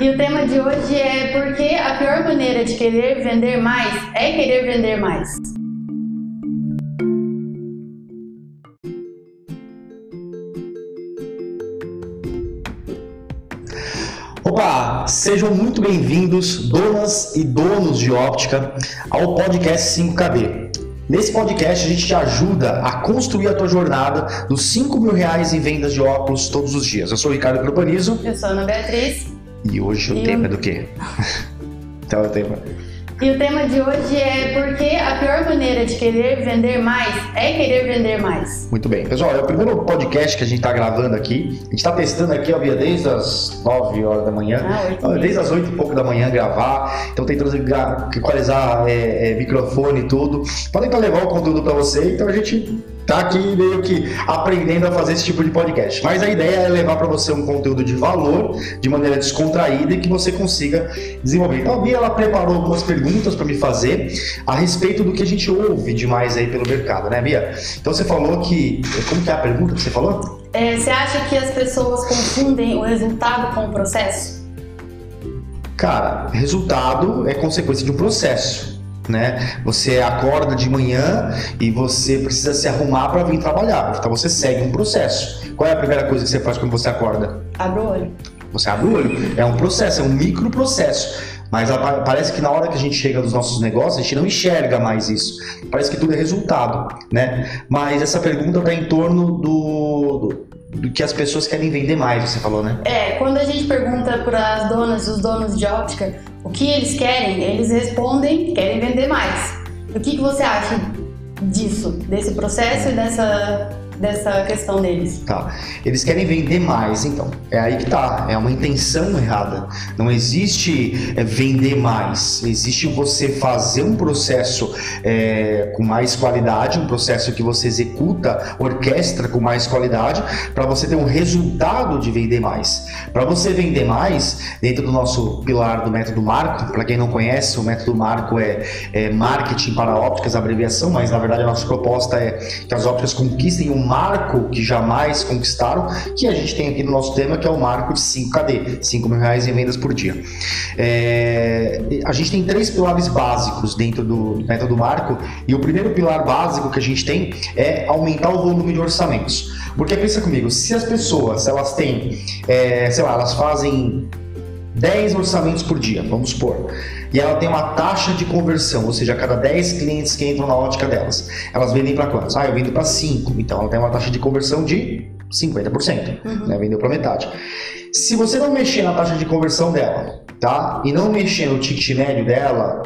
E o tema de hoje é por que a pior maneira de querer vender mais é querer vender mais. Opa, sejam muito bem-vindos, donas e donos de óptica, ao podcast 5KD. Nesse podcast a gente te ajuda a construir a tua jornada dos 5 mil reais em vendas de óculos todos os dias. Eu sou o Ricardo Propanizo. Eu sou a Ana Beatriz. E hoje o tema é do quê? então o tema. E o tema de hoje é por que a pior maneira de querer vender mais é querer vender mais. Muito bem. Pessoal, é o primeiro podcast que a gente está gravando aqui. A gente está testando aqui, ó, desde as 9 horas da manhã. Ah, desde as 8 e pouco da manhã gravar. Então tentando equalizar é, é, microfone e tudo. Para tentar levar o conteúdo para você. Então a gente tá aqui meio que aprendendo a fazer esse tipo de podcast. Mas a ideia é levar para você um conteúdo de valor, de maneira descontraída e que você consiga desenvolver. Então a Bia ela preparou algumas perguntas para me fazer a respeito do que a gente ouve demais aí pelo mercado, né, Bia? Então você falou que como que é a pergunta que você falou? É, você acha que as pessoas confundem o resultado com o processo? Cara, resultado é consequência de um processo né? Você acorda de manhã e você precisa se arrumar para vir trabalhar. Então você segue um processo. Qual é a primeira coisa que você faz quando você acorda? Abre o olho. Você abre o olho. É um processo, é um micro processo. Mas parece que na hora que a gente chega nos nossos negócios, a gente não enxerga mais isso. Parece que tudo é resultado, né? Mas essa pergunta está em torno do, do, do, que as pessoas querem vender mais, você falou, né? É, quando a gente pergunta para as donas os donos de óptica o que eles querem, eles respondem querem vender mais. O que, que você acha disso, desse processo e dessa dessa questão deles. Tá. Eles querem vender mais, então. É aí que tá. É uma intenção errada. Não existe é, vender mais. Existe você fazer um processo é, com mais qualidade, um processo que você executa, orquestra com mais qualidade, para você ter um resultado de vender mais. Para você vender mais, dentro do nosso pilar do método Marco, para quem não conhece, o método Marco é, é marketing para ópticas, abreviação, mas na verdade a nossa proposta é que as ópticas conquistem um marco que jamais conquistaram, que a gente tem aqui no nosso tema, que é o marco de 5KD, 5 mil reais em vendas por dia. É, a gente tem três pilares básicos dentro do método marco, e o primeiro pilar básico que a gente tem é aumentar o volume de orçamentos. Porque pensa comigo, se as pessoas elas têm, é, sei lá, elas fazem 10 orçamentos por dia, vamos supor. E ela tem uma taxa de conversão, ou seja, a cada 10 clientes que entram na ótica delas, elas vendem para quantos? Ah, eu vendo para 5. Então ela tem uma taxa de conversão de 50%, uhum. né? Vendeu para metade. Se você não mexer na taxa de conversão dela, tá? E não mexer no ticket médio dela,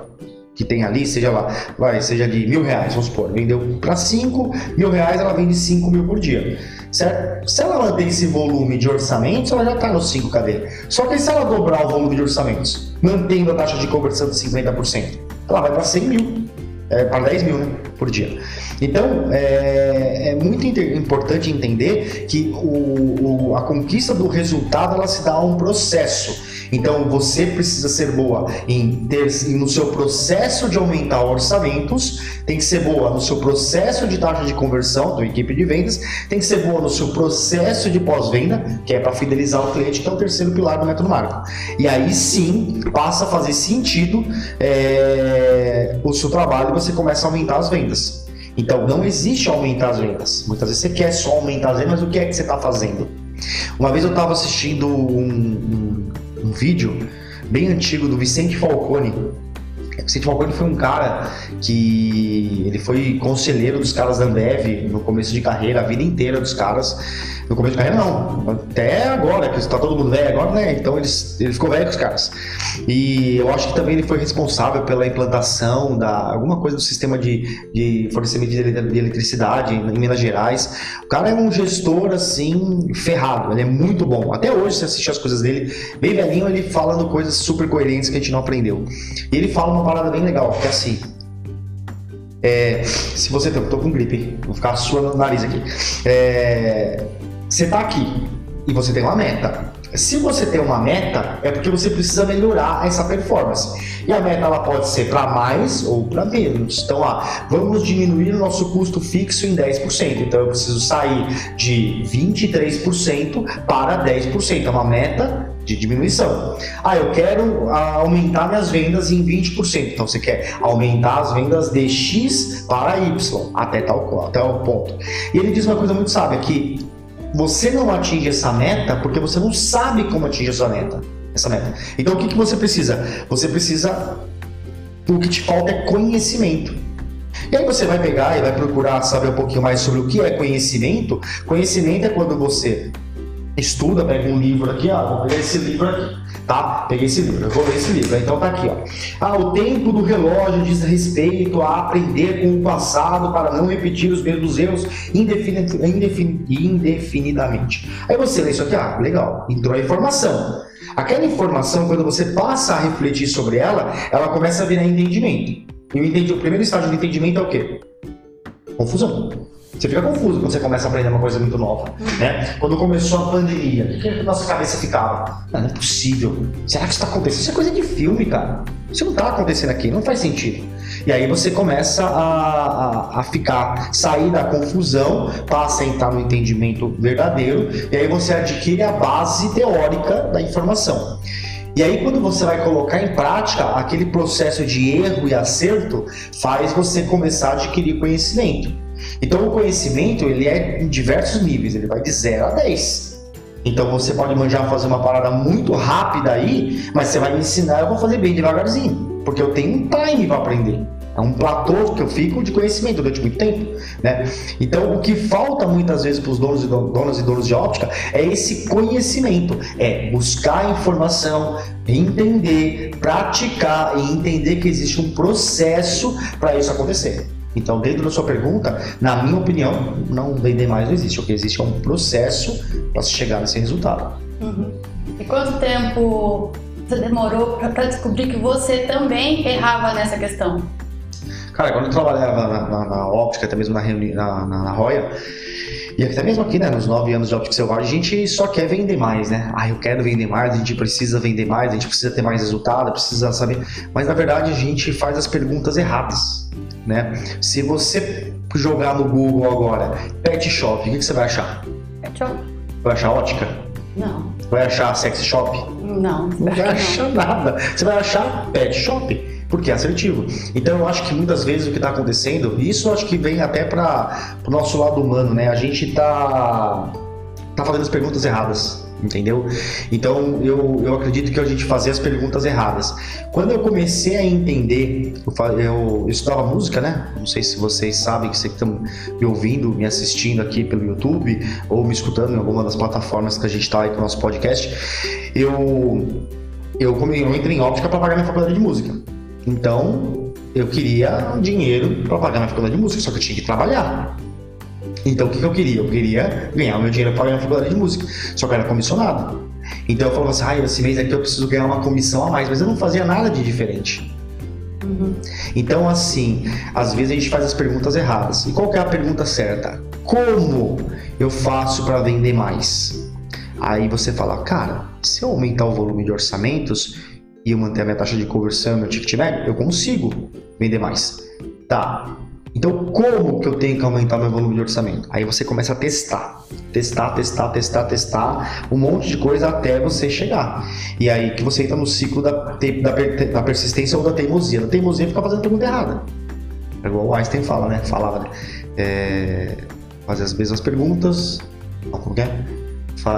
que tem ali, seja lá, vai, seja de mil reais, vamos supor, vendeu para 5 mil reais, ela vende 5 mil por dia. Certo? Se ela mantém esse volume de orçamentos, ela já está no 5 KD. Só que se ela dobrar o volume de orçamentos, mantendo a taxa de conversão de 50%, ela vai para 100 mil, é, para 10 mil né, por dia. Então, é, é muito importante entender que o, o, a conquista do resultado ela se dá a um processo. Então você precisa ser boa em ter no seu processo de aumentar orçamentos, tem que ser boa no seu processo de taxa de conversão da equipe de vendas, tem que ser boa no seu processo de pós-venda, que é para fidelizar o cliente, que é o terceiro pilar do método marco. E aí sim passa a fazer sentido é, o seu trabalho e você começa a aumentar as vendas. Então não existe aumentar as vendas. Muitas vezes você quer só aumentar as vendas, mas o que é que você está fazendo? Uma vez eu estava assistindo um, um um vídeo bem antigo do Vicente Falcone. Vicente Falcone foi um cara que ele foi conselheiro dos caras da Ambev no começo de carreira, a vida inteira dos caras no começo de carreira, não. Até agora, que está todo mundo velho agora, né? Então eles, ele ficou velho com os caras. E eu acho que também ele foi responsável pela implantação da alguma coisa do sistema de, de fornecimento de eletricidade em Minas Gerais. O cara é um gestor, assim, ferrado. Ele é muito bom. Até hoje, se assistir as coisas dele, bem velhinho, ele falando coisas super coerentes que a gente não aprendeu. E ele fala uma parada bem legal, que é assim. É, se você tem, tô com gripe, vou ficar suando no nariz aqui. É, você está aqui, e você tem uma meta. Se você tem uma meta, é porque você precisa melhorar essa performance. E a meta ela pode ser para mais ou para menos. Então, ah, vamos diminuir o nosso custo fixo em 10%. Então, eu preciso sair de 23% para 10%. É uma meta de diminuição. Ah, eu quero ah, aumentar minhas vendas em 20%. Então você quer aumentar as vendas de X para Y até tal até o ponto. E ele diz uma coisa muito sábia que você não atinge essa meta porque você não sabe como atingir essa meta. Essa meta. Então o que, que você precisa? Você precisa. O que te falta é conhecimento. E aí você vai pegar e vai procurar saber um pouquinho mais sobre o que é conhecimento. Conhecimento é quando você estuda, pega um livro aqui, ó, vou pegar esse livro aqui, tá? Peguei esse livro, eu vou ler esse livro. Então tá aqui, ó. Ah, o tempo do relógio diz respeito a aprender com o passado para não repetir os mesmos erros indefinidamente. Aí você lê isso aqui, ah, legal, entrou a informação. Aquela informação, quando você passa a refletir sobre ela, ela começa a virar entendimento. E o, entendi, o primeiro estágio do entendimento é o quê? Confusão. Você fica confuso quando você começa a aprender uma coisa muito nova, né? Quando começou a pandemia, o que a nossa cabeça ficava? Não, não é possível. Será que isso está acontecendo? Isso é coisa de filme, cara. Isso não está acontecendo aqui, não faz sentido. E aí você começa a, a, a, ficar, sair da confusão, passa a entrar no entendimento verdadeiro, e aí você adquire a base teórica da informação. E aí, quando você vai colocar em prática, aquele processo de erro e acerto faz você começar a adquirir conhecimento. Então o conhecimento ele é em diversos níveis, ele vai de 0 a 10. Então você pode manjar fazer uma parada muito rápida aí, mas você vai me ensinar, eu vou fazer bem devagarzinho, porque eu tenho um time para aprender. É um platô que eu fico de conhecimento durante muito tempo, né? Então, o que falta muitas vezes para os donos e donas e donos de óptica é esse conhecimento, é buscar informação, entender, praticar e entender que existe um processo para isso acontecer. Então, dentro da sua pergunta, na minha opinião, não vender mais não existe. O que existe é um processo para se chegar nesse resultado. Uhum. E quanto tempo você demorou para descobrir que você também errava nessa questão? Cara, quando eu trabalhava na, na, na óptica, até mesmo na, na, na, na Roya, e até mesmo aqui, né, nos nove anos de óptica selvagem, a gente só quer vender mais, né? Ah, eu quero vender mais, a gente precisa vender mais, a gente precisa ter mais resultado, precisa saber. Mas na verdade a gente faz as perguntas erradas né? Se você jogar no Google agora pet shop, o que, que você vai achar? Pet shop. Vai achar ótica? Não. Vai achar sex shop? Não. Não vai achar não. nada. Você vai achar pet shop porque é assertivo. Então eu acho que muitas vezes o que está acontecendo, isso eu acho que vem até para o nosso lado humano, né? A gente está tá fazendo as perguntas erradas entendeu? Então eu, eu acredito que a gente fazia as perguntas erradas. Quando eu comecei a entender, eu, eu, estudava música, né? Não sei se vocês sabem que vocês estão me ouvindo, me assistindo aqui pelo YouTube ou me escutando em alguma das plataformas que a gente está aí com o nosso podcast. Eu, eu, eu entrei em óptica para pagar minha faculdade de música. Então eu queria dinheiro para pagar minha faculdade de música, só que eu tinha que trabalhar. Então o que, que eu queria? Eu queria ganhar o meu dinheiro para pagar a faculdade de música, só que era comissionado. Então eu falava assim, ah, esse mês aqui eu preciso ganhar uma comissão a mais, mas eu não fazia nada de diferente. Uhum. Então, assim, às vezes a gente faz as perguntas erradas. E qual é a pergunta certa? Como eu faço para vender mais? Aí você fala, cara, se eu aumentar o volume de orçamentos e eu manter a minha taxa de conversão, meu ticket médio, eu consigo vender mais. Tá, então, como que eu tenho que aumentar meu volume de orçamento? Aí você começa a testar, testar, testar, testar, testar, um monte de coisa até você chegar. E aí que você entra no ciclo da, da, da persistência ou da teimosia. Da teimosia fica fazendo pergunta errada. É igual o Einstein fala, né? Falava, né? É, fazer as mesmas perguntas. Como é?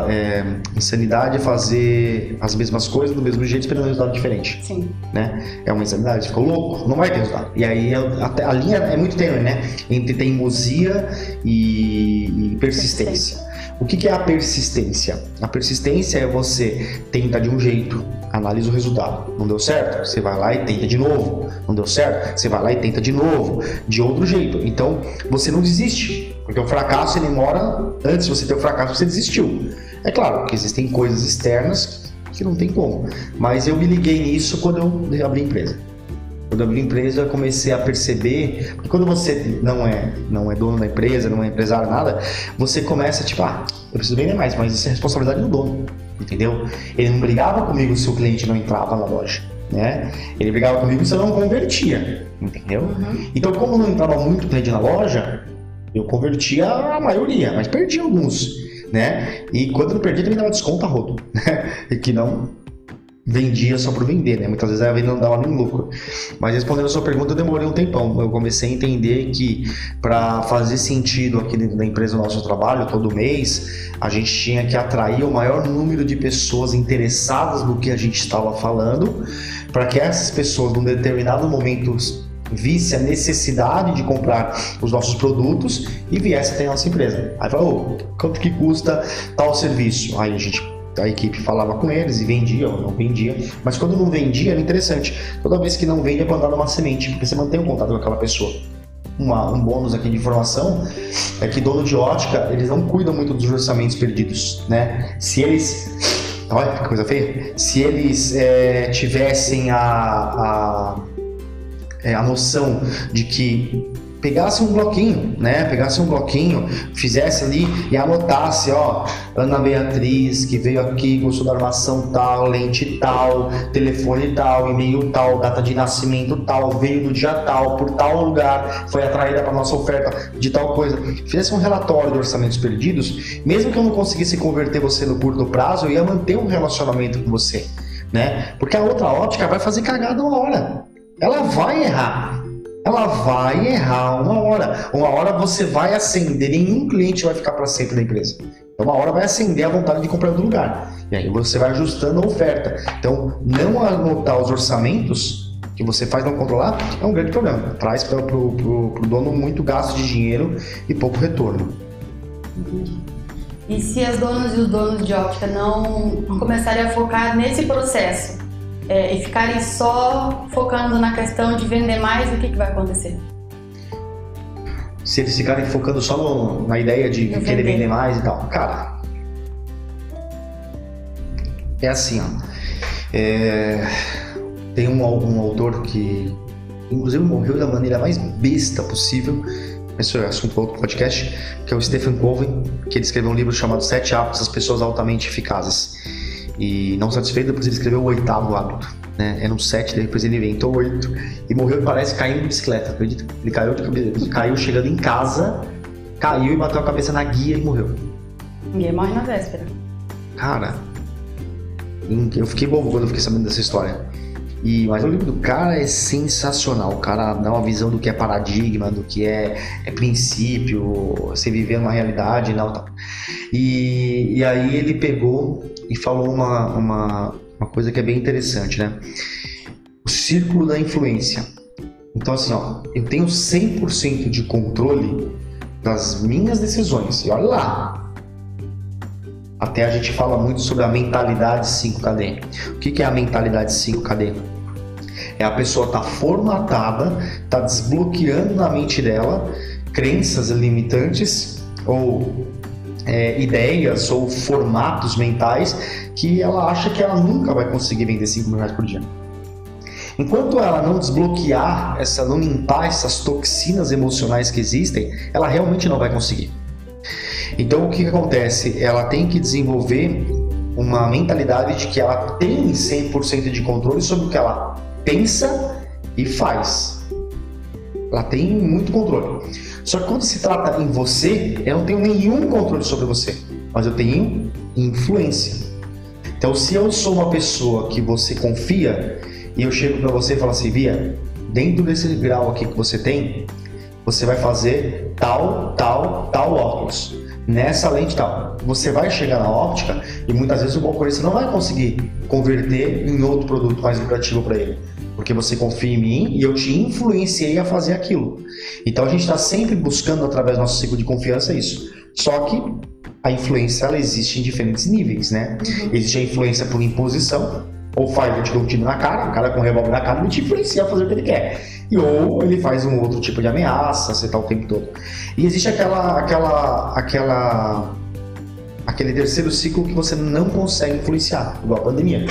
É, insanidade é fazer as mesmas coisas do mesmo jeito esperando um resultado diferente. Sim. Né? É uma insanidade, ficou louco, não vai ter resultado. E aí a, a, a linha é muito tênue, né? Entre teimosia e, e persistência. O que, que é a persistência? A persistência é você tenta de um jeito, analisa o resultado. Não deu certo? Você vai lá e tenta de novo. Não deu certo? Você vai lá e tenta de novo, de outro jeito. Então, você não desiste. Porque o fracasso ele mora antes de você ter o fracasso, você desistiu. É claro que existem coisas externas que não tem como. Mas eu me liguei nisso quando eu abri a empresa. Quando eu abri a empresa, eu comecei a perceber, porque quando você não é, não é dono da empresa, não é empresário, nada, você começa tipo, ah, eu preciso vender mais, mas isso é responsabilidade do dono, entendeu? Ele não brigava comigo se o cliente não entrava na loja. Né? Ele brigava comigo se eu não convertia, entendeu? Uhum. Então, como não entrava muito cliente na loja, eu convertia a maioria, mas perdi alguns, né? E quando eu perdi, também dava desconto a rodo, né? E que não vendia só por vender, né? Muitas vezes a venda não dava nem lucro. Mas respondendo a sua pergunta, eu demorei um tempão. Eu comecei a entender que para fazer sentido aqui dentro da empresa o nosso trabalho, todo mês, a gente tinha que atrair o maior número de pessoas interessadas no que a gente estava falando, para que essas pessoas, num determinado momento, visse a necessidade de comprar os nossos produtos e viesse até a nossa empresa. Aí falou, oh, quanto que custa tal serviço? Aí a gente a equipe falava com eles e vendia ou não vendia. Mas quando não vendia, era interessante. Toda vez que não vende, é plantada uma semente, porque você mantém um contato com aquela pessoa. Uma, um bônus aqui de informação é que dono de ótica, eles não cuidam muito dos orçamentos perdidos, né? Se eles... Olha que coisa feia. Se eles é, tivessem a, a, é, a noção de que pegasse um bloquinho, né? Pegasse um bloquinho, fizesse ali e anotasse, ó, Ana Beatriz, que veio aqui, gostou da armação tal, lente tal, telefone tal, e-mail tal, data de nascimento tal, veio no dia tal, por tal lugar, foi atraída para nossa oferta de tal coisa. Fizesse um relatório de orçamentos perdidos, mesmo que eu não conseguisse converter você no curto prazo, eu ia manter um relacionamento com você, né? Porque a outra ótica vai fazer cagada uma hora. Ela vai errar ela vai errar uma hora. Uma hora você vai acender, nenhum cliente vai ficar para sempre na empresa. Então, uma hora vai acender a vontade de comprar outro lugar. E aí você vai ajustando a oferta. Então, não anotar os orçamentos que você faz não controlar é um grande problema. Traz para o dono muito gasto de dinheiro e pouco retorno. E se as donas e os donos de óptica não começarem a focar nesse processo, é, e ficarem só focando na questão de vender mais, o que, que vai acontecer? Se eles ficarem focando só no, na ideia de Eu querer vender. vender mais e tal, cara, é assim, ó. É, tem um, um autor que, inclusive, morreu da maneira mais besta possível. Esse é assunto para outro podcast, que é o Stephen Covey, que ele escreveu um livro chamado Sete Hábitos das Pessoas Altamente Eficazes. E não satisfeito, depois ele escreveu o oitavo hábito. Né? Era um sete, depois ele inventou oito. E morreu, parece, caindo de bicicleta, acredita? Ele caiu, de cabeça, caiu chegando em casa, caiu e bateu a cabeça na guia e morreu. Ninguém morre na véspera. Cara, eu fiquei bobo quando eu fiquei sabendo dessa história. E, mas o livro do cara é sensacional. O cara dá uma visão do que é paradigma, do que é, é princípio, você viver uma realidade não tal. E, e aí ele pegou e falou uma, uma, uma coisa que é bem interessante, né? O círculo da influência. Então, assim, ó, eu tenho 100% de controle das minhas decisões. E olha lá. Até a gente fala muito sobre a mentalidade 5KD. O que, que é a mentalidade 5KD? É a pessoa tá formatada, tá desbloqueando na mente dela crenças limitantes ou é, ideias ou formatos mentais que ela acha que ela nunca vai conseguir vender 5 mil reais por dia. Enquanto ela não desbloquear, essa, não limpar essas toxinas emocionais que existem, ela realmente não vai conseguir. Então o que, que acontece? Ela tem que desenvolver uma mentalidade de que ela tem 100% de controle sobre o que ela pensa e faz. Ela tem muito controle. Só que quando se trata em você, eu não tenho nenhum controle sobre você, mas eu tenho influência. Então, se eu sou uma pessoa que você confia e eu chego para você e falo assim, Via, dentro desse grau aqui que você tem, você vai fazer tal, tal, tal óculos. Nessa lente tal. Você vai chegar na óptica e muitas vezes o concorrente não vai conseguir converter em outro produto mais lucrativo para ele porque você confia em mim e eu te influenciei a fazer aquilo. Então a gente está sempre buscando através do nosso ciclo de confiança isso. Só que a influência ela existe em diferentes níveis, né? Uhum. Existe a influência por imposição, ou faz eu te dou um tiro na cara, o cara com um revólver na cara ele te influencia a fazer o que ele quer. E ou ele faz um outro tipo de ameaça, você tá o tempo todo. E existe aquela aquela aquela aquele terceiro ciclo que você não consegue influenciar, igual a pandemia.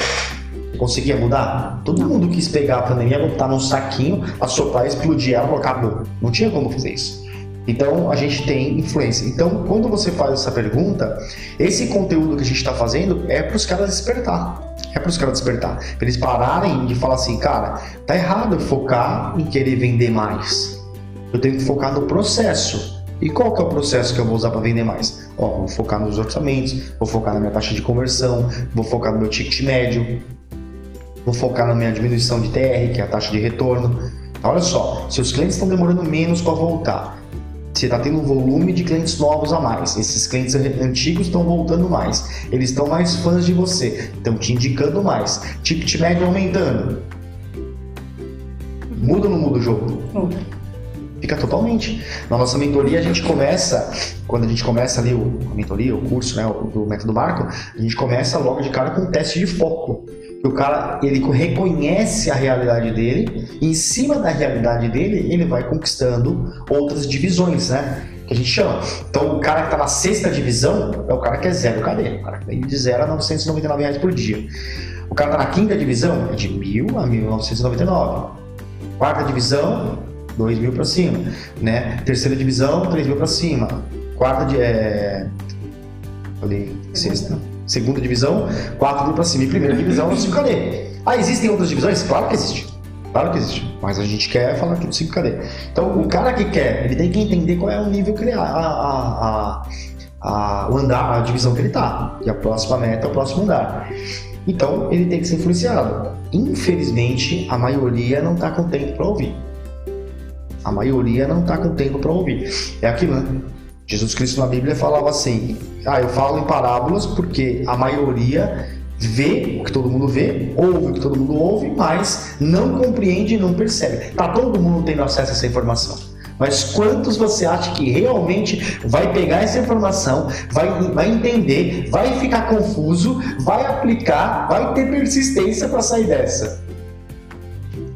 Conseguia mudar? Todo mundo quis pegar a pandemia, botar num saquinho, assoprar, explodir ela, acabou. Não tinha como fazer isso. Então a gente tem influência. Então, quando você faz essa pergunta, esse conteúdo que a gente está fazendo é para os caras despertar. É para os caras despertar. Para eles pararem de falar assim, cara, tá errado eu focar em querer vender mais. Eu tenho que focar no processo. E qual que é o processo que eu vou usar para vender mais? Ó, vou focar nos orçamentos, vou focar na minha taxa de conversão, vou focar no meu ticket médio, vou focar na minha diminuição de TR, que é a taxa de retorno. Então, olha só, se os clientes estão demorando menos para voltar, você está tendo um volume de clientes novos a mais. Esses clientes antigos estão voltando mais. Eles estão mais fãs de você, estão te indicando mais. Ticket médio aumentando. Muda ou não muda o jogo? Muda. Fica totalmente. Na nossa mentoria, a gente começa, quando a gente começa ali o, a mentoria, o curso né, do método Marco, a gente começa logo de cara com um teste de foco. O cara, ele reconhece a realidade dele, e em cima da realidade dele, ele vai conquistando outras divisões, né? Que a gente chama. Então, o cara que tá na sexta divisão é o cara que é zero KD. O cara que de 0 a 999 reais por dia. O cara tá na quinta divisão é de 1.000 a 1.999. Quarta divisão, 2 mil para cima, né? Terceira divisão, 3 mil para cima. Quarta de é... falei sexta, segunda divisão, 4 mil para cima. E primeira divisão, 5KD. Ah, existem outras divisões? Claro que existe. Claro que existe. Mas a gente quer falar aqui do 5KD. Então, o cara que quer, ele tem que entender qual é o nível que ele a, a, a, o andar, a divisão que ele tá. E a próxima meta é o próximo andar. Então, ele tem que ser influenciado. Infelizmente, a maioria não está com tempo para ouvir. A maioria não está com tempo para ouvir. É aquilo, né? Jesus Cristo na Bíblia falava assim: Ah, eu falo em parábolas porque a maioria vê o que todo mundo vê, ouve o que todo mundo ouve, mas não compreende e não percebe. Tá todo mundo tendo acesso a essa informação. Mas quantos você acha que realmente vai pegar essa informação, vai, vai entender, vai ficar confuso, vai aplicar, vai ter persistência para sair dessa?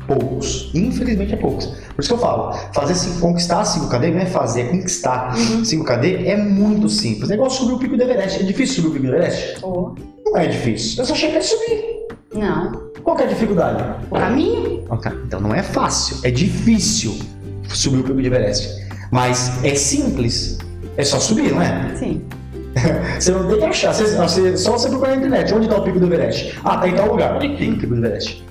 Poucos. Infelizmente é poucos. Por isso que eu falo, fazer conquistar 5KD não é fazer, é conquistar. 5KD é muito simples. É igual subir o pico do Everest. É difícil subir o pico do Everest? Ou Não é difícil. É só chegar e subir. não. Qual que é a dificuldade? O caminho? Então não é fácil, é difícil subir o pico do Everest. Mas é simples. É só subir, não é? Sim. Você não tem que achar. Você, você- só você procurar na internet. Onde está o pico do Everest? Ah, tá em tal lugar. Onde que tem o pico do Everest?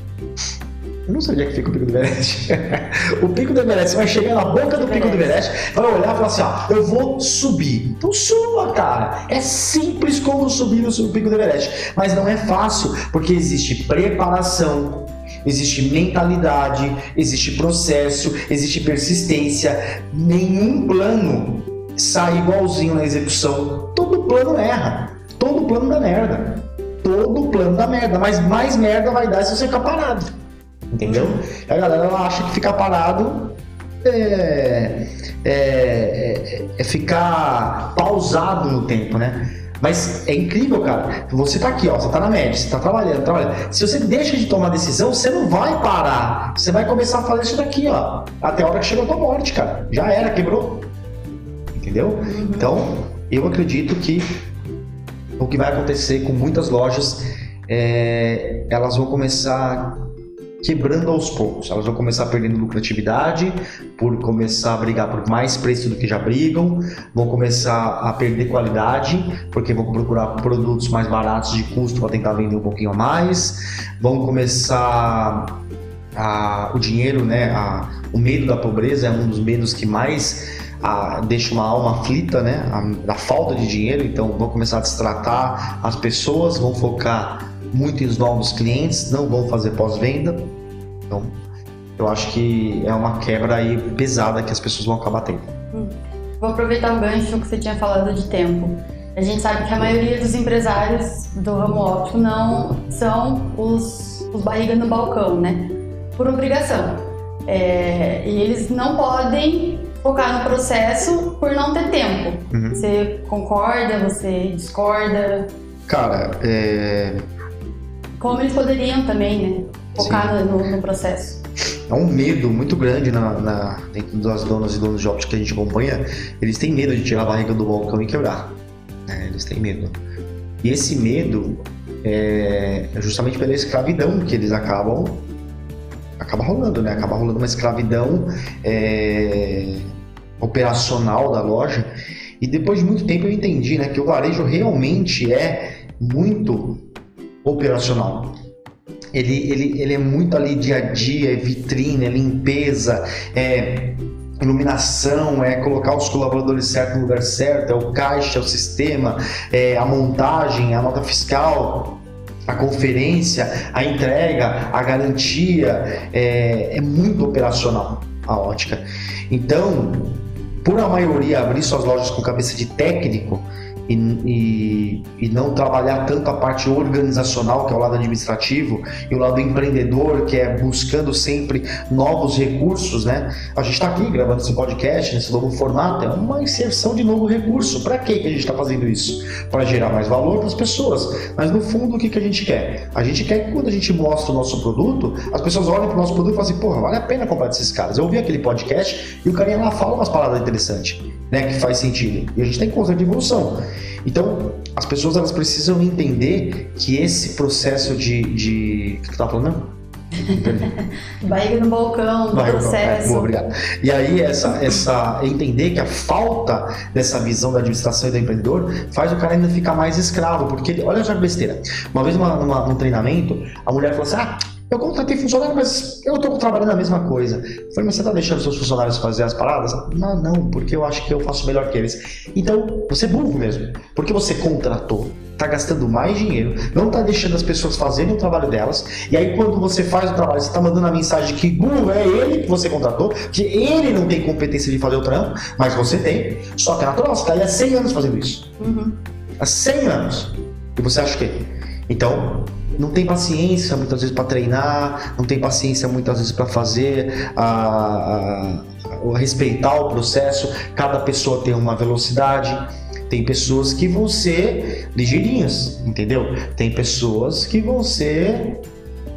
Eu não sei onde é que fica o pico do Everest. o pico do Everest, você vai chegar na boca do pico do Everest, vai olhar e falar assim: ó, eu vou subir. Então suba, cara. É simples como subir no pico do Everest. Mas não é fácil, porque existe preparação, existe mentalidade, existe processo, existe persistência. Nenhum plano sai igualzinho na execução. Todo plano erra. Todo plano dá merda. Todo plano dá merda. Mas mais merda vai dar se você ficar parado. Entendeu? A galera ela acha que ficar parado é, é, é- é ficar pausado no tempo, né? Mas é incrível, cara. Você tá aqui, ó, você tá na média, você tá trabalhando, trabalhando. Se você deixa de tomar decisão, você não vai parar. Você vai começar a fazer isso daqui, ó. Até a hora que chega a tua morte, cara. Já era, quebrou. Entendeu? Então, eu acredito que o que vai acontecer com muitas lojas é, elas vão começar quebrando aos poucos. Elas vão começar perdendo lucratividade por começar a brigar por mais preço do que já brigam, vão começar a perder qualidade porque vão procurar produtos mais baratos de custo para tentar vender um pouquinho a mais, vão começar a- o dinheiro, né, a- o medo da pobreza é um dos medos que mais a- deixa uma alma aflita, né, da falta de dinheiro. Então vão começar a destratar as pessoas, vão focar muito em novos clientes, não vão fazer pós-venda. Então, eu acho que é uma quebra aí pesada que as pessoas vão acabar tendo. Vou aproveitar o gancho que você tinha falado de tempo. A gente sabe que a maioria dos empresários do ramo óptico não são os, os barriga no balcão, né? Por obrigação. É, e eles não podem focar no processo por não ter tempo. Uhum. Você concorda, você discorda? Cara, é, Como eles poderiam também, né? Focar no, no- processo. é um medo muito grande na, na- dentro das donas e donos de óptica que a gente acompanha. Eles têm medo de tirar a barriga do balcão e quebrar. né? Eles têm medo. E esse medo é justamente pela escravidão que eles acabam acaba rolando, né? Acaba rolando uma escravidão é, operacional da loja. E depois de muito tempo eu entendi, né, que o varejo realmente é muito operacional. Ele, ele, ele é muito ali dia a dia, é vitrine, é limpeza, é iluminação, é colocar os colaboradores certos no lugar certo, é o caixa, é o sistema, é a montagem, a nota fiscal, a conferência, a entrega, a garantia, é, é muito operacional a ótica. Então, por a maioria abrir suas lojas com cabeça de técnico, e, e, e, não trabalhar tanto a parte organizacional, que é o lado administrativo, e o lado empreendedor, que é buscando sempre novos recursos, né? A gente está aqui gravando esse podcast nesse novo formato, é uma inserção de novo recurso. Para que a gente está fazendo isso? Para gerar mais valor para as pessoas. Mas no fundo, o que, que a gente quer? A gente quer que quando a gente mostra o nosso produto, as pessoas olhem para o nosso produto e falem assim: porra, vale a pena comprar desses caras. Eu ouvi aquele podcast e o carinha lá fala umas palavras interessantes né, que faz sentido. E a gente tem constante evolução. Então, as pessoas elas precisam entender que esse processo de. de... O que tu tá falando? Barriga no balcão, Barriga processo. É, boa, obrigado. E aí, essa, essa, entender que a falta dessa visão da administração e do empreendedor faz o cara ainda ficar mais escravo. Porque, olha já besteira. Uma vez numa, numa, num treinamento, a mulher falou assim: ah, eu contratei funcionário, mas eu estou trabalhando a mesma coisa. Eu falei, mas você está deixando seus funcionários fazer as paradas? Não, não, porque eu acho que eu faço melhor que eles. Então, você é burro mesmo. Porque você contratou, está gastando mais dinheiro, não está deixando as pessoas fazerem o trabalho delas. E aí, quando você faz o trabalho, você está mandando a mensagem que burro é ele que você contratou, que ele não tem competência de fazer o trampo, mas você tem. Só que é natural, você está aí há 100 anos fazendo isso. Uhum. Há 100 anos. E você acha o quê? Então, não tem paciência muitas vezes para treinar, não tem paciência muitas vezes para fazer, a, a, a, respeitar o processo. Cada pessoa tem uma velocidade. Tem pessoas que vão ser ligeirinhas, entendeu? Tem pessoas que vão ser,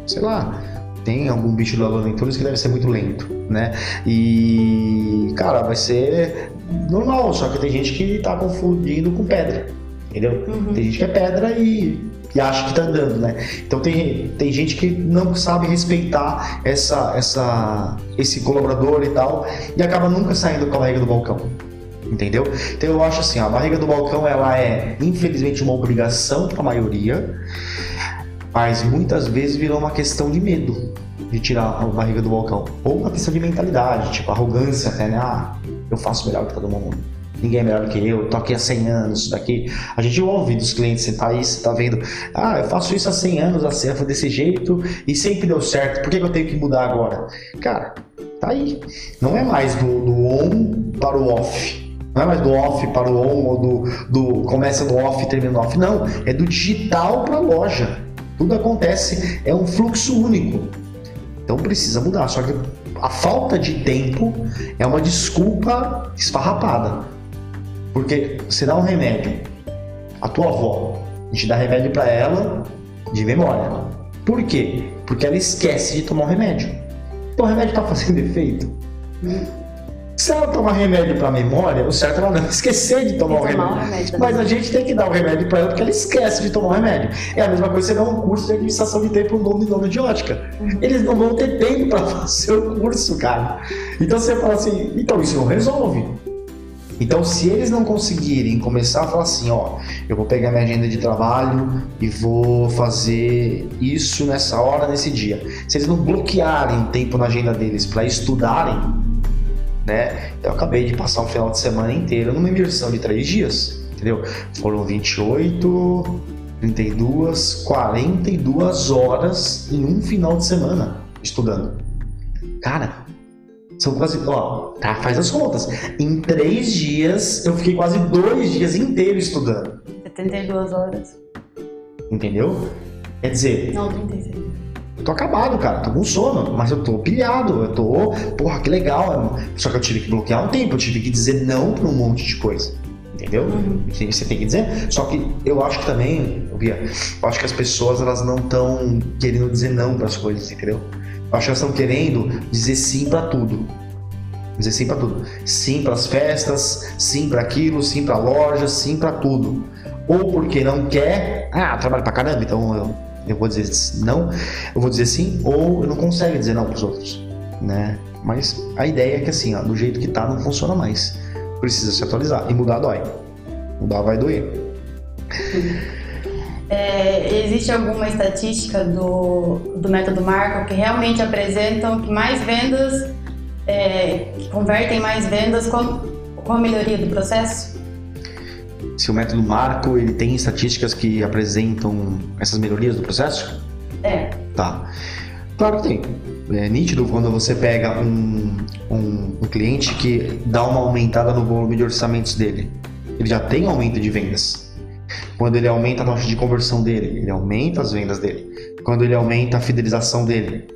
sei lá, tem algum bicho do Aventuras que deve ser muito lento, né? E, cara, vai ser normal, só que tem gente que tá confundindo com pedra, entendeu? Uhum. Tem gente que é pedra e e acha que tá andando, né? Então tem, tem gente que não sabe respeitar essa, essa, esse colaborador e tal e acaba nunca saindo com a barriga do balcão. Entendeu? Então eu acho assim, a barriga do balcão ela é infelizmente uma obrigação para a maioria, mas muitas vezes virou uma questão de medo de tirar a barriga do balcão. Ou uma questão de mentalidade, tipo arrogância até, né? Ah, eu faço melhor que todo mundo ninguém é melhor do que eu, tô aqui há 100 anos, daqui. A gente ouve dos clientes, você tá aí, você tá vendo, ah, eu faço isso há 100 anos, a certa desse jeito e sempre deu certo, por que, eu tenho que mudar agora? Cara, tá aí. Não é mais do, do on para o off. Não é mais do off para o on ou do, do começa no off e termina no off. Não, é do digital para a loja. Tudo acontece, é um fluxo único. Então precisa mudar. Só que a falta de tempo é uma desculpa esfarrapada. Porque você dá um remédio, a tua avó, a gente dá remédio para ela de memória. Por quê? Porque ela esquece de tomar o remédio. Então o remédio está fazendo efeito. Se ela tomar remédio para memória, o certo é ela não esquecer de tomar, o remédio. remédio. Mas a gente tem que dar o remédio para ela porque ela esquece de tomar o remédio. É a mesma coisa você dar um curso de administração de tempo um dono e dono de ótica. Uhum. Eles não vão ter tempo para fazer o curso, cara. Então você fala assim, então isso não resolve. Então, se eles não conseguirem começar a falar assim, ó, eu vou pegar minha agenda de trabalho e vou fazer isso nessa hora, nesse dia. Se eles não bloquearem tempo na agenda deles para estudarem, né? Eu acabei de passar um final de semana inteiro numa imersão de três dias, entendeu? Foram 28, 32, 42 horas em um final de semana estudando. Cara, são quase, ó, tá, faz as contas. Em três dias, eu fiquei quase dois dias inteiros estudando. 72 horas. Entendeu? Quer dizer. Não, 36. Eu tô acabado, cara, tô com sono, mas eu tô pilhado, eu tô, porra, que legal. Só que eu tive que bloquear um tempo, eu tive que dizer não pra um monte de coisa. Entendeu? Uhum. Você tem que dizer. Só que eu acho que também, Bia, eu acho que as pessoas elas não estão querendo dizer não para as coisas, entendeu? Acho que estão querendo dizer sim para tudo. Dizer sim para tudo. Sim para as festas, sim para aquilo, sim para a loja, sim para tudo. ou porque não quer, ah, trabalho pra caramba, então eu, eu vou dizer não, eu vou dizer sim, ou eu não consegue dizer não pros outros, né? Mas a ideia é que assim, ó, do jeito que tá, não funciona mais. Precisa se atualizar. E mudar dói. Mudar vai doer. É, existe alguma estatística do, do método Marco que realmente apresentam que mais vendas, é, que convertem mais vendas com, com a melhoria do processo? Se o método Marco ele tem estatísticas que apresentam essas melhorias do processo? É. Tá. Claro que tem. É nítido quando você pega um, um, um cliente que dá uma aumentada no volume de orçamentos dele. Ele já tem aumento de vendas. Quando ele aumenta a taxa de conversão dele, ele aumenta as vendas dele. Quando ele aumenta a fidelização dele,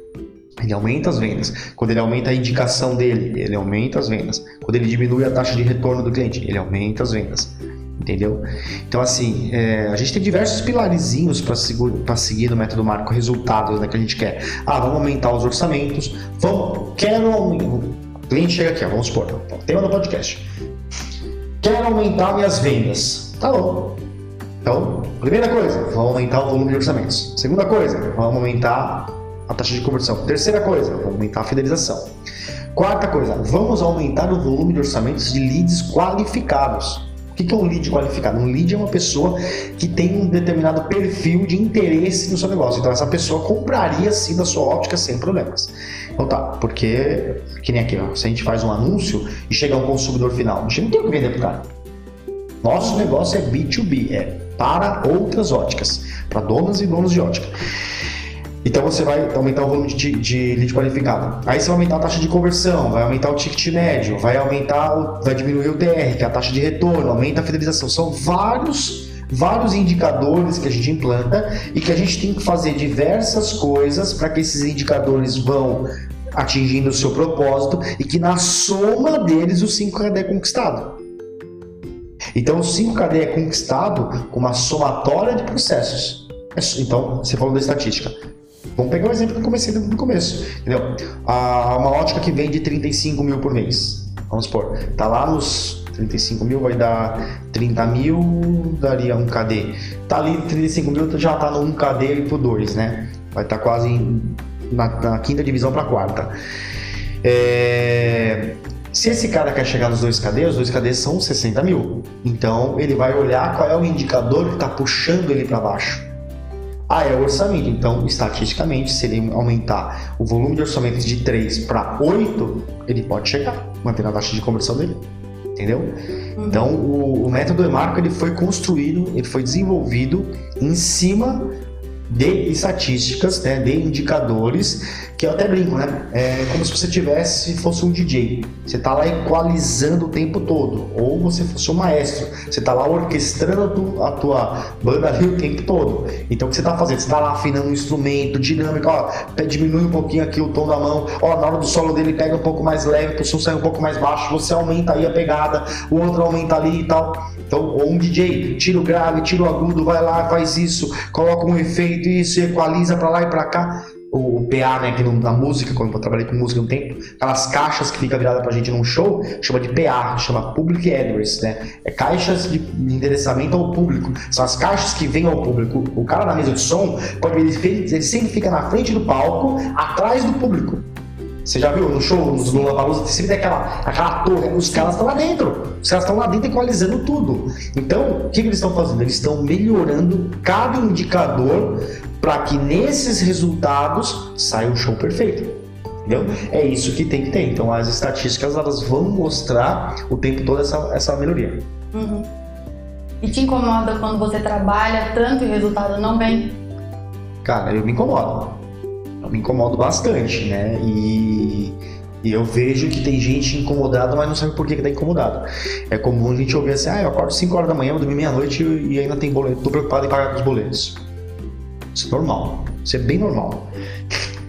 ele aumenta as vendas. Quando ele aumenta a indicação dele, ele aumenta as vendas. Quando ele diminui a taxa de retorno do cliente, ele aumenta as vendas entendeu? Então, assim, é, a gente tem diversos pilarizinhos para seguir no método marco resultados né, que a gente quer. Ah, vamos aumentar os orçamentos, vamos, quero. O cliente chega aqui, ó, vamos supor, tema do podcast. Quero aumentar minhas vendas. Tá bom. Então, primeira coisa, vamos aumentar o volume de orçamentos. Segunda coisa, vamos aumentar a taxa de conversão. Terceira coisa, vamos aumentar a fidelização. Quarta coisa, vamos aumentar o volume de orçamentos de leads qualificados. O que é um lead qualificado? Um lead é uma pessoa que tem um determinado perfil de interesse no seu negócio. Então, essa pessoa compraria sim da sua óptica sem problemas. Então tá, porque, que nem aqui, ó, se a gente faz um anúncio e chega um consumidor final, a gente não tem o que vender pro cara. Nosso negócio é B2B, é para outras óticas, para donas e donos de ótica. Então você vai aumentar o volume de, de lead qualificado. Aí você vai aumentar a taxa de conversão, vai aumentar o ticket médio, vai aumentar, vai diminuir o TR, que é a taxa de retorno, aumenta a fidelização. São vários vários indicadores que a gente implanta e que a gente tem que fazer diversas coisas para que esses indicadores vão atingindo o seu propósito e que na soma deles o 5KD é conquistado. Então o 5KD é conquistado com uma somatória de processos. Então, você falou da estatística. Vamos pegar o exemplo que eu comecei no começo, entendeu? Uma ótica que vende 35 mil por mês, vamos supor, tá lá nos 35 mil vai dar 30 mil, daria um KD. Tá ali 35 mil, já tá no 1 KD por 2, né? Vai estar tá quase em, na, na, quinta divisão para quarta. É, se esse cara quer chegar nos 2 KD, os 2 KD são 60 mil. Então ele vai olhar qual é o indicador que está puxando ele para baixo. Ah, é o orçamento. Então, estatisticamente, se ele aumentar o volume de orçamentos de 3 para 8, ele pode chegar, mantendo a taxa de conversão dele. Entendeu? Uhum. Então, o, o método Emarco ele foi construído, ele foi desenvolvido em cima de estatísticas, né, de indicadores que eu até brinco, né? É como se você tivesse, fosse um DJ. Você tá lá equalizando o tempo todo. Ou você fosse um maestro. Você tá lá orquestrando a tua banda ali o tempo todo. Então o que você tá fazendo? Você tá lá afinando um instrumento, dinâmico, ó, diminui um pouquinho aqui o tom da mão, ó, na hora do solo dele pega um pouco mais leve, o som sai um pouco mais baixo, você aumenta aí a pegada, o outro aumenta ali e tal. Então, ou um DJ, tira o grave, tira o agudo, vai lá, faz isso, coloca um efeito, isso, equaliza para lá e para cá o PA, né, que na música, quando eu trabalhei com música um tempo, aquelas caixas que fica virada pra gente num show, chama de PA, chama Public Address, né? É caixas de endereçamento ao público. São as caixas que vêm ao público. O cara na mesa de som, pode ele, ele sempre fica na frente do palco, atrás do público. Você já viu no show, no Lollapalooza, sempre tem aquela, aquela torre, os caras estão lá dentro. Os caras estão lá dentro equalizando tudo. Então, o que, que eles estão fazendo? Eles estão melhorando cada indicador para que nesses resultados saia um show perfeito. Entendeu? É isso que tem que ter. Então as estatísticas elas vão mostrar o tempo todo essa, essa melhoria. Uhum. E te incomoda quando você trabalha tanto e o resultado não vem? Cara, eu me incomodo. Me incomodo bastante, né? E, e eu vejo que tem gente incomodada, mas não sabe por que, que tá incomodado. É comum a gente ouvir assim, ah, eu acordo 5 horas da manhã, vou dormir meia-noite e ainda tem boleto, tô preocupado em pagar os boletos. Isso é normal. Isso é bem normal.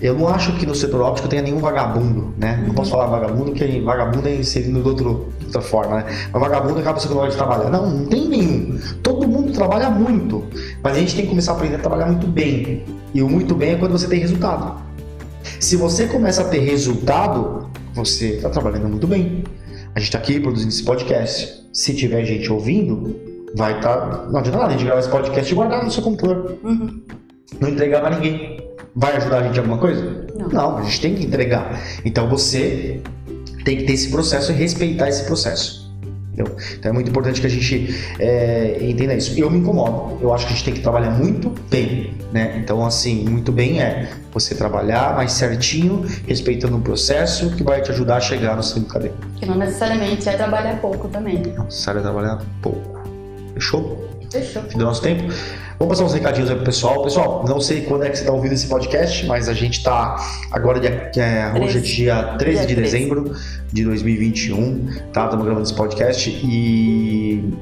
Eu não acho que no setor óptico tenha nenhum vagabundo, né? Não posso falar vagabundo, porque vagabundo é inserido de, outro, de outra forma, né? Mas vagabundo acaba sendo hora de trabalhar. Não, não tem nenhum. Todo mundo trabalha muito. Mas a gente tem que começar a aprender a trabalhar muito bem. E o muito bem é quando você tem resultado. Se você começa a ter resultado, você está trabalhando muito bem. A gente está aqui produzindo esse podcast. Se tiver gente ouvindo, vai estar. Tá... Não adianta nada a gente gravar esse podcast e guardar no seu computador. Uhum. Não entregar pra ninguém. Vai ajudar a gente em alguma coisa? Não. Não, a gente tem que entregar. Então você tem que ter esse processo e respeitar esse processo. Entendeu? Então é muito importante que a gente é, entenda isso. Eu me incomodo. Eu acho que a gente tem que trabalhar muito bem, né? Então, assim, muito bem é você trabalhar mais certinho, respeitando o processo que vai te ajudar a chegar no seu cadeia. Que não necessariamente é trabalhar pouco também. Não necessariamente é trabalhar pouco. Fechou? Fechou. Fim do nosso tempo. Vamos passar uns recadinhos aí pro pessoal. Pessoal, não sei quando é que você está ouvindo esse podcast, mas a gente está agora, dia, é, hoje é dia 13 dia de 13. dezembro de 2021, tá? Estamos gravando esse podcast e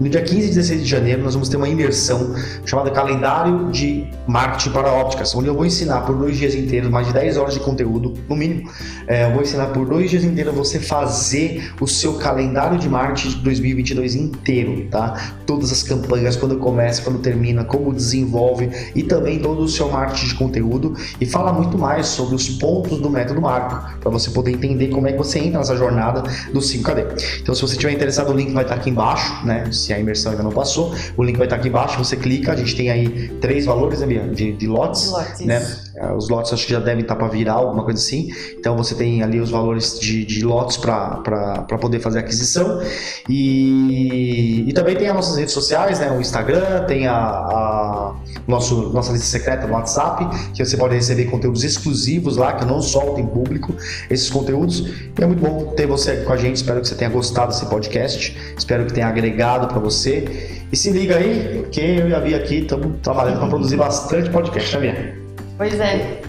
no dia 15 e 16 de janeiro, nós vamos ter uma imersão chamada Calendário de Marketing para Ópticas, onde eu vou ensinar por dois dias inteiros, mais de 10 horas de conteúdo, no mínimo. É, eu vou ensinar por dois dias inteiros você fazer o seu calendário de marketing de 2022 inteiro, tá? Todas as campanhas, quando começa, quando termina, como desenvolve e também todo o seu marketing de conteúdo e fala muito mais sobre os pontos do método Marco, para você poder entender como é que você entra nessa jornada do 5KD. Então, se você estiver interessado, o link vai estar aqui embaixo, né? Se a imersão ainda não passou. O link vai estar aqui embaixo, você clica, a gente tem aí três valores, né, Bia? De, de lotes, lotes. né? É, os lotes acho que já devem estar para virar, alguma coisa assim. Então você tem ali os valores de, de lotes para poder fazer a aquisição. E, e também tem as nossas redes sociais, né? O Instagram, tem a, a nosso, nossa lista secreta no WhatsApp, que você pode receber conteúdos exclusivos lá, que eu não solto em público esses conteúdos. E é muito bom ter você com a gente. Espero que você tenha gostado desse podcast. Espero que tenha agregado para você. E se liga aí, porque eu e a Bia aqui estamos trabalhando para produzir bastante podcast, né, Bia? Pois é.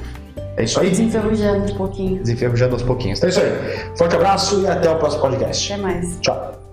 É isso aí? Desenferrujando um pouquinho. Desenferrujando aos pouquinhos. Então é isso aí. Forte abraço e até o próximo podcast. Até mais. Tchau.